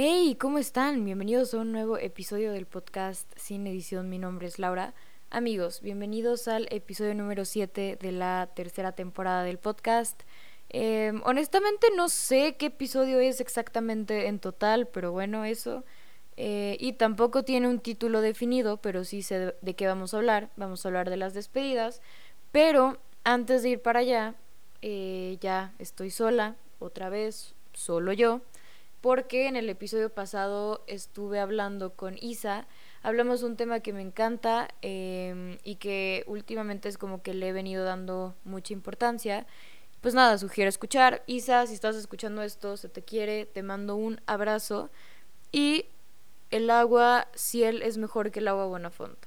Hey, ¿cómo están? Bienvenidos a un nuevo episodio del podcast Sin Edición. Mi nombre es Laura. Amigos, bienvenidos al episodio número 7 de la tercera temporada del podcast. Em, honestamente no sé qué episodio es exactamente en total, pero bueno, eso. Eh, y tampoco tiene un título definido, pero sí sé de qué vamos a hablar. Vamos a hablar de las despedidas. Pero antes de ir para allá, eh, ya estoy sola, otra vez, solo yo porque en el episodio pasado estuve hablando con Isa, hablamos de un tema que me encanta em, y que últimamente es como que le he venido dando mucha importancia. Pues nada, sugiero escuchar. Isa, si estás escuchando esto, se te quiere, te mando un abrazo. Y el agua Ciel es mejor que el agua Bonafont.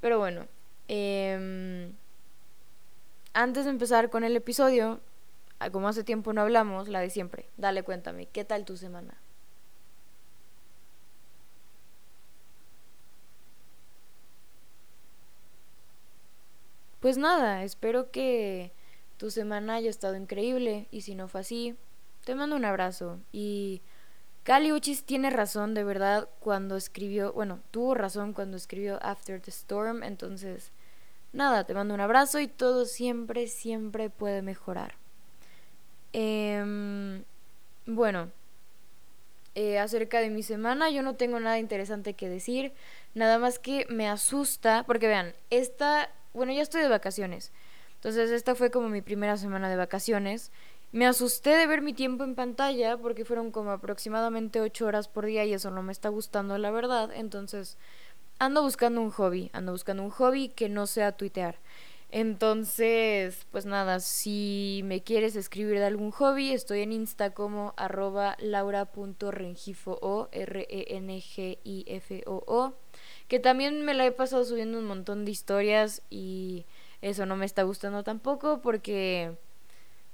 Pero bueno, eh, antes de empezar con el episodio, como hace tiempo no hablamos, la de siempre. Dale, cuéntame, ¿qué tal tu semana? Pues nada, espero que tu semana haya estado increíble y si no fue así, te mando un abrazo y Cali Uchis tiene razón de verdad cuando escribió, bueno, tuvo razón cuando escribió After the Storm, entonces nada, te mando un abrazo y todo siempre, siempre puede mejorar. Eh, bueno, eh, acerca de mi semana yo no tengo nada interesante que decir, nada más que me asusta, porque vean, esta, bueno, ya estoy de vacaciones, entonces esta fue como mi primera semana de vacaciones. Me asusté de ver mi tiempo en pantalla porque fueron como aproximadamente 8 horas por día y eso no me está gustando, la verdad. Entonces, ando buscando un hobby, ando buscando un hobby que no sea tuitear. Entonces, pues nada, si me quieres escribir de algún hobby, estoy en Insta como arroba laura.rengifo o r e n g i f o o que también me la he pasado subiendo un montón de historias y eso no me está gustando tampoco porque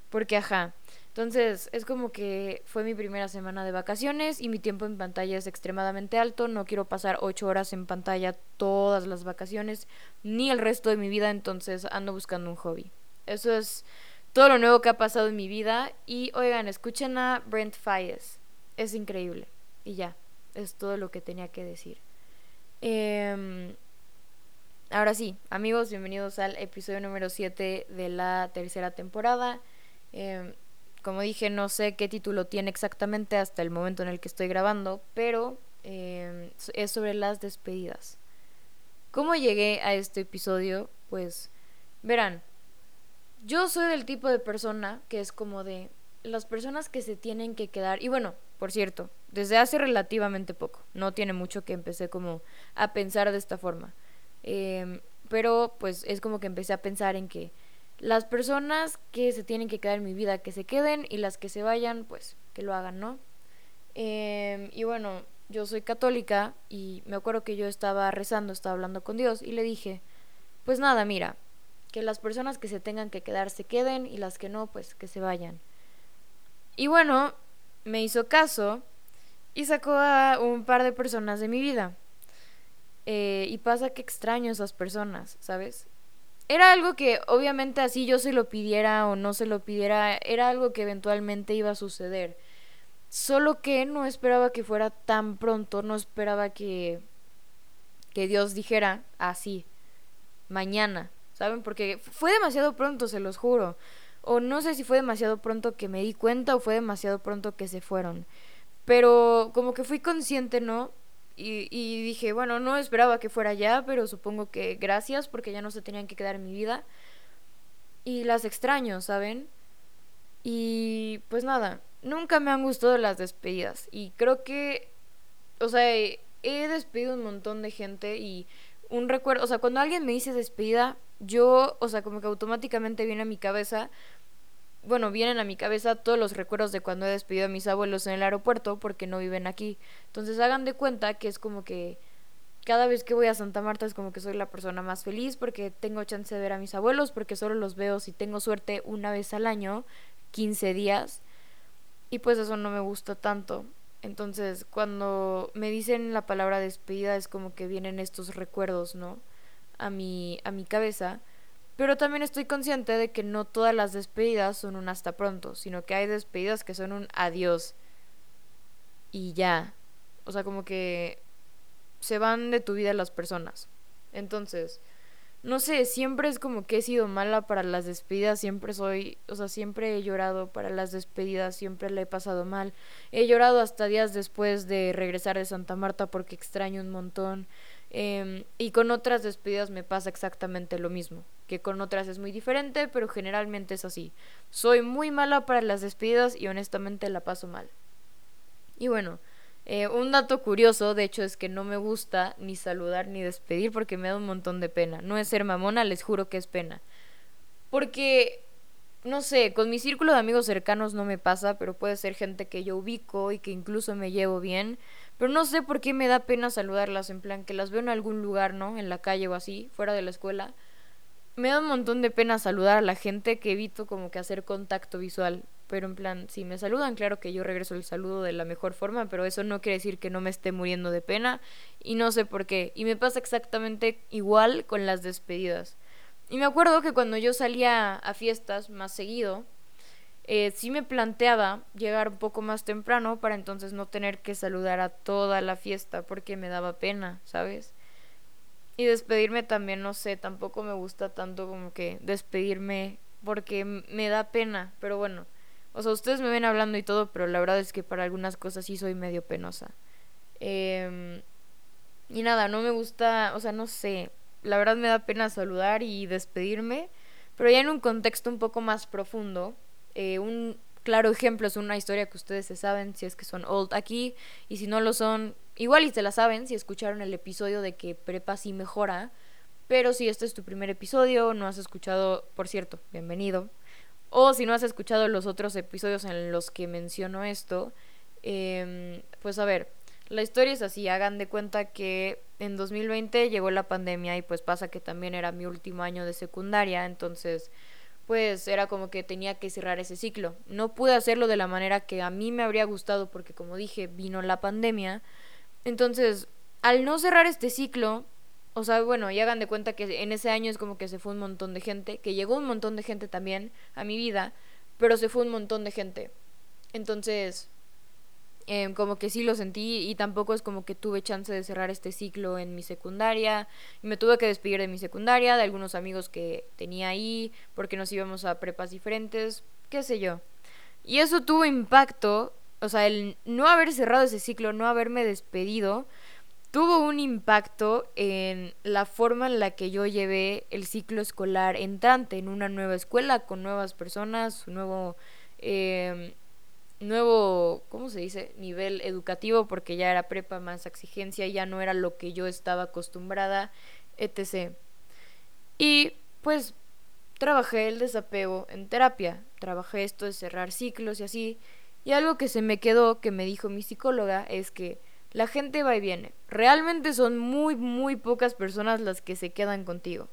porque ajá entonces es como que fue mi primera semana de vacaciones y mi tiempo en pantalla es extremadamente alto. No quiero pasar ocho horas en pantalla todas las vacaciones ni el resto de mi vida, entonces ando buscando un hobby. Eso es todo lo nuevo que ha pasado en mi vida. Y oigan, escuchen a Brent Fayes. Es increíble. Y ya, es todo lo que tenía que decir. Eh, ahora sí, amigos, bienvenidos al episodio número 7 de la tercera temporada. Eh, como dije, no sé qué título tiene exactamente hasta el momento en el que estoy grabando, pero em, es sobre las despedidas. ¿Cómo llegué a este episodio? Pues verán, yo soy del tipo de persona que es como de las personas que se tienen que quedar. Y bueno, por cierto, desde hace relativamente poco, no tiene mucho que empecé como a pensar de esta forma. Em, pero pues es como que empecé a pensar en que las personas que se tienen que quedar en mi vida, que se queden y las que se vayan, pues que lo hagan, ¿no? Em, y bueno, yo soy católica y me acuerdo que yo estaba rezando, estaba hablando con Dios y le dije, pues nada, mira, que las personas que se tengan que quedar se queden y las que no, pues que se vayan. Y bueno, me hizo caso y sacó a un par de personas de mi vida. Eh, y pasa que extraño esas personas, ¿sabes? Era algo que obviamente así yo se lo pidiera o no se lo pidiera, era algo que eventualmente iba a suceder. Solo que no esperaba que fuera tan pronto, no esperaba que que Dios dijera así mañana, ¿saben? Porque fue demasiado pronto, se los juro. O no sé si fue demasiado pronto que me di cuenta o fue demasiado pronto que se fueron. Pero como que fui consciente, ¿no? Y, dije, bueno, no esperaba que fuera ya, pero supongo que gracias porque ya no se tenían que quedar en mi vida. Y las extraño, ¿saben? Y pues nada, nunca me han gustado las despedidas. Y creo que, o sea, he, he despedido un montón de gente y un recuerdo, o sea, cuando alguien me dice despedida, yo, o sea, como que automáticamente viene a mi cabeza bueno, vienen a mi cabeza todos los recuerdos de cuando he despedido a mis abuelos en el aeropuerto porque no viven aquí. Entonces hagan de cuenta que es como que cada vez que voy a Santa Marta es como que soy la persona más feliz porque tengo chance de ver a mis abuelos, porque solo los veo si tengo suerte una vez al año, 15 días. Y pues eso no me gusta tanto. Entonces, cuando me dicen la palabra despedida es como que vienen estos recuerdos, ¿no? A mi a mi cabeza pero también estoy consciente de que no todas las despedidas son un hasta pronto, sino que hay despedidas que son un adiós. Y ya. O sea, como que se van de tu vida las personas. Entonces, no sé, siempre es como que he sido mala para las despedidas, siempre soy, o sea, siempre he llorado para las despedidas, siempre le he pasado mal. He llorado hasta días después de regresar de Santa Marta porque extraño un montón. Em, y con otras despedidas me pasa exactamente lo mismo, que con otras es muy diferente, pero generalmente es así. Soy muy mala para las despedidas y honestamente la paso mal. Y bueno, eh, un dato curioso, de hecho, es que no me gusta ni saludar ni despedir porque me da un montón de pena. No es ser mamona, les juro que es pena. Porque, no sé, con mi círculo de amigos cercanos no me pasa, pero puede ser gente que yo ubico y que incluso me llevo bien. Pero no sé por qué me da pena saludarlas, en plan que las veo en algún lugar, ¿no? En la calle o así, fuera de la escuela. Me da un montón de pena saludar a la gente que evito como que hacer contacto visual. Pero en plan, si me saludan, claro que yo regreso el saludo de la mejor forma, pero eso no quiere decir que no me esté muriendo de pena y no sé por qué. Y me pasa exactamente igual con las despedidas. Y me acuerdo que cuando yo salía a fiestas más seguido, eh, sí me planteaba llegar un poco más temprano para entonces no tener que saludar a toda la fiesta porque me daba pena, ¿sabes? Y despedirme también, no sé, tampoco me gusta tanto como que despedirme porque me da pena, pero bueno. O sea, ustedes me ven hablando y todo, pero la verdad es que para algunas cosas sí soy medio penosa. Eh, y nada, no me gusta, o sea, no sé. La verdad me da pena saludar y despedirme, pero ya en un contexto un poco más profundo. Eh, un claro ejemplo es una historia que ustedes se saben si es que son old aquí y si no lo son, igual y se la saben si escucharon el episodio de que prepa sí mejora. Pero si este es tu primer episodio, no has escuchado, por cierto, bienvenido. O si no has escuchado los otros episodios en los que menciono esto, eh, pues a ver, la historia es así, hagan de cuenta que en 2020 llegó la pandemia y pues pasa que también era mi último año de secundaria, entonces pues era como que tenía que cerrar ese ciclo. No pude hacerlo de la manera que a mí me habría gustado porque como dije, vino la pandemia. Entonces, al no cerrar este ciclo, o sea, bueno, y hagan de cuenta que en ese año es como que se fue un montón de gente, que llegó un montón de gente también a mi vida, pero se fue un montón de gente. Entonces, eh, como que sí lo sentí y tampoco es como que tuve chance de cerrar este ciclo en mi secundaria. Me tuve que despedir de mi secundaria, de algunos amigos que tenía ahí, porque nos íbamos a prepas diferentes, qué sé yo. Y eso tuvo impacto, o sea, el no haber cerrado ese ciclo, no haberme despedido, tuvo un impacto en la forma en la que yo llevé el ciclo escolar entrante en una nueva escuela con nuevas personas, un nuevo, eh, nuevo, ¿cómo se dice? Nivel educativo porque ya era prepa más exigencia, ya no era lo que yo estaba acostumbrada, etc. Y pues trabajé el desapego en terapia, trabajé esto de cerrar ciclos y así. Y algo que se me quedó, que me dijo mi psicóloga, es que la gente va y viene. Realmente son muy, muy pocas personas las que se quedan contigo.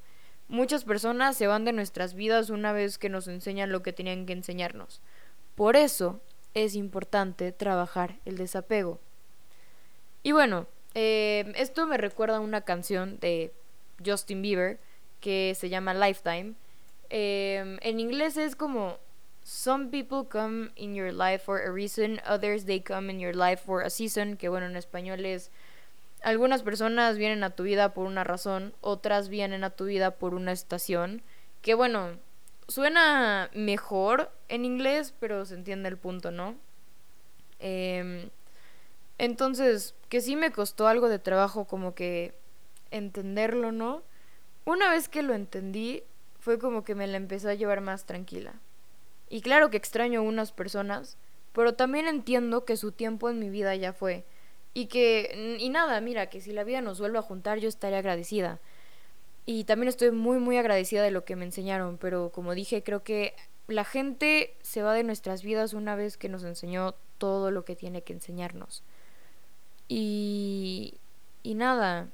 Muchas personas se van de nuestras vidas una vez que nos enseñan lo que tenían que enseñarnos. Por eso es importante trabajar el desapego. Y bueno, eh, esto me recuerda a una canción de Justin Bieber que se llama Lifetime. Eh, en inglés es como Some people come in your life for a reason, others they come in your life for a season, que bueno, en español es algunas personas vienen a tu vida por una razón, otras vienen a tu vida por una estación, que bueno, suena mejor en inglés, pero se entiende el punto, ¿no? Eh, entonces, que sí me costó algo de trabajo como que entenderlo, ¿no? Una vez que lo entendí, fue como que me la empecé a llevar más tranquila. Y claro que extraño a unas personas, pero también entiendo que su tiempo en mi vida ya fue. Y que, y nada, mira, que si la vida nos vuelve a juntar, yo estaré agradecida. Y también estoy muy, muy agradecida de lo que me enseñaron, pero como dije, creo que la gente se va de nuestras vidas una vez que nos enseñó todo lo que tiene que enseñarnos. Y, y nada,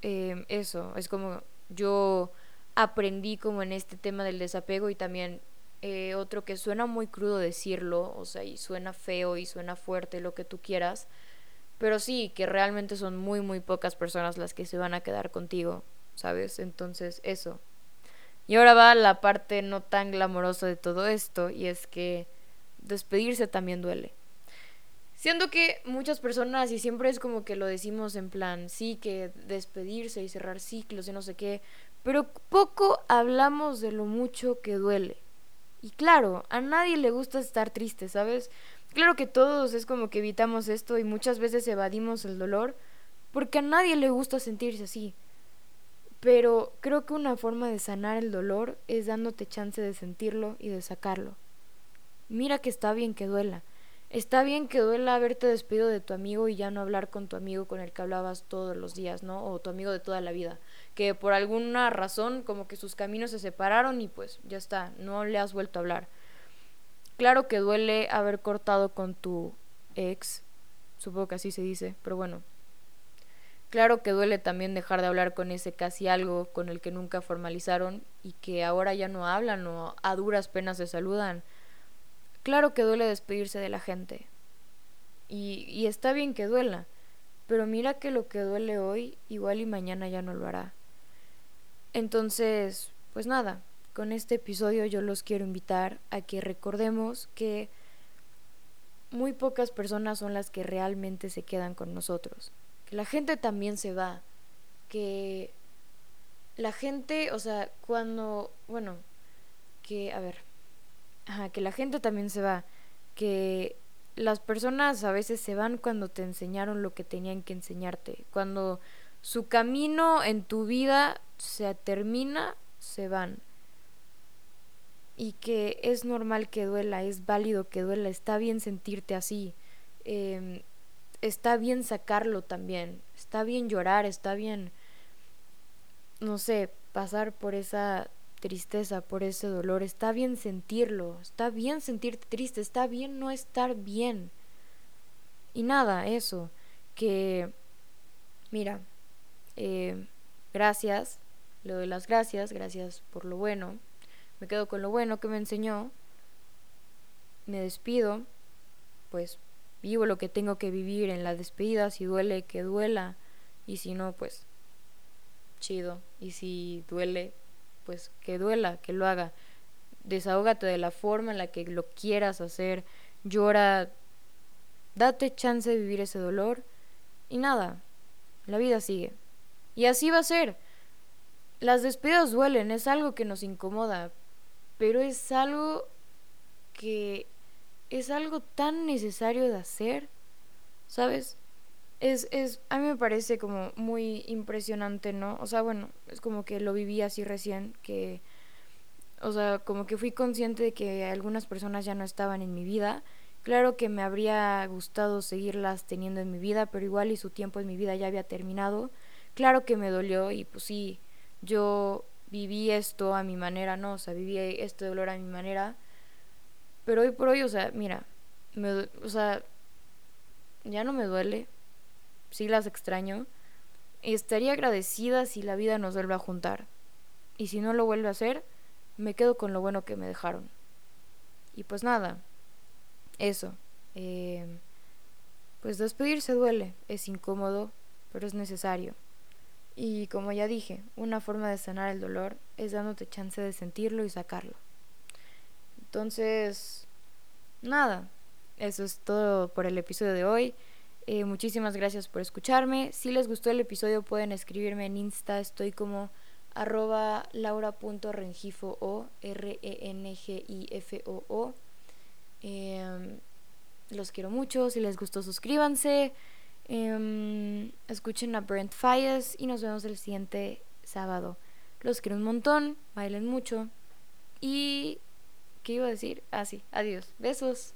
eh, eso, es como yo aprendí como en este tema del desapego y también eh, otro que suena muy crudo decirlo, o sea, y suena feo y suena fuerte, lo que tú quieras, pero sí, que realmente son muy, muy pocas personas las que se van a quedar contigo, ¿sabes? Entonces, eso. Y ahora va la parte no tan glamorosa de todo esto, y es que despedirse también duele. Siento que muchas personas, y siempre es como que lo decimos en plan, sí, que despedirse y cerrar ciclos y no sé qué, pero poco hablamos de lo mucho que duele. Y claro, a nadie le gusta estar triste, ¿sabes? Claro que todos es como que evitamos esto y muchas veces evadimos el dolor, porque a nadie le gusta sentirse así. Pero creo que una forma de sanar el dolor es dándote chance de sentirlo y de sacarlo. Mira que está bien que duela Está bien que duela haberte despedido de tu amigo y ya no hablar con tu amigo con el que hablabas todos los días, ¿no? O tu amigo de toda la vida. Que por alguna razón como que sus caminos se separaron y pues ya está, no le has vuelto a hablar. Claro que duele haber cortado con tu ex, supongo que así se dice, pero bueno. Claro que duele también dejar de hablar con ese casi algo con el que nunca formalizaron y que ahora ya no hablan o a duras penas se saludan Claro que duele despedirse de la gente. Y, y está bien que duela. Pero mira que lo que duele hoy, igual y mañana ya no lo hará. Entonces, pues nada, con este episodio yo los quiero invitar a que recordemos que muy pocas personas son las que realmente se quedan con nosotros. La gente también se va. Que la gente, o sea, cuando, bueno, que, a ver, Ajá, que la gente también se va, que las personas a veces se van cuando te enseñaron lo que tenían que enseñarte, cuando su camino en tu vida se termina, se van. Y que es normal que duela, es válido que duela, está bien sentirte así, em, está bien sacarlo también, está bien llorar, está bien, no sé, pasar por esa tristeza, por ese dolor. Está bien sentirlo, está bien sentirte triste, está bien no estar bien. Y nada, eso, que, mira, eh, gracias, le doy las gracias, gracias por lo bueno, me quedo con lo bueno que me enseñó, me despido, pues vivo lo que tengo que vivir en la despedida, si duele, que duela, y si no, pues chido, y si duele, pues que duela, que lo haga. Desahógate de la forma en la que lo quieras hacer, llora, date chance de vivir ese dolor y nada, la vida sigue. Y así va a ser. Las despedidas duelen, es algo que nos incomoda, pero es algo que es algo tan necesario de hacer, ¿sabes? es, es, a mí me parece como muy impresionante, ¿no? O sea, bueno, es como que lo viví así recién, que, o sea, como que fui consciente de que algunas personas ya no estaban en mi vida. Claro que me habría gustado seguirlas teniendo en mi vida, pero igual y su tiempo en mi vida ya había terminado. Claro que me dolió y pues sí, yo viví esto a mi manera, ¿no? O sea, viví este dolor a mi manera. Pero hoy por hoy, o sea, mira, me, o sea, ya no me duele, sí las extraño. Y estaría agradecida si la vida nos vuelve a juntar. Y si no lo vuelve a hacer, me quedo con lo bueno que me dejaron. Y pues nada, eso. Eh, pues despedirse duele, es incómodo, pero es necesario. Y como ya dije, una forma de sanar el dolor es dándote chance de sentirlo y sacarlo. Entonces, nada, eso es todo por el episodio de hoy. Eh, muchísimas gracias por escucharme. Si les gustó el episodio pueden escribirme en Insta. Estoy como arroba laura.rengifo o R-E-N-G-I-F-O-O. Em, los quiero mucho. Si les gustó suscríbanse. Em, escuchen a Brent Falles y nos vemos el siguiente sábado. Los quiero un montón. Bailen mucho. Y... ¿Qué iba a decir? Ah, sí. Adiós. Besos.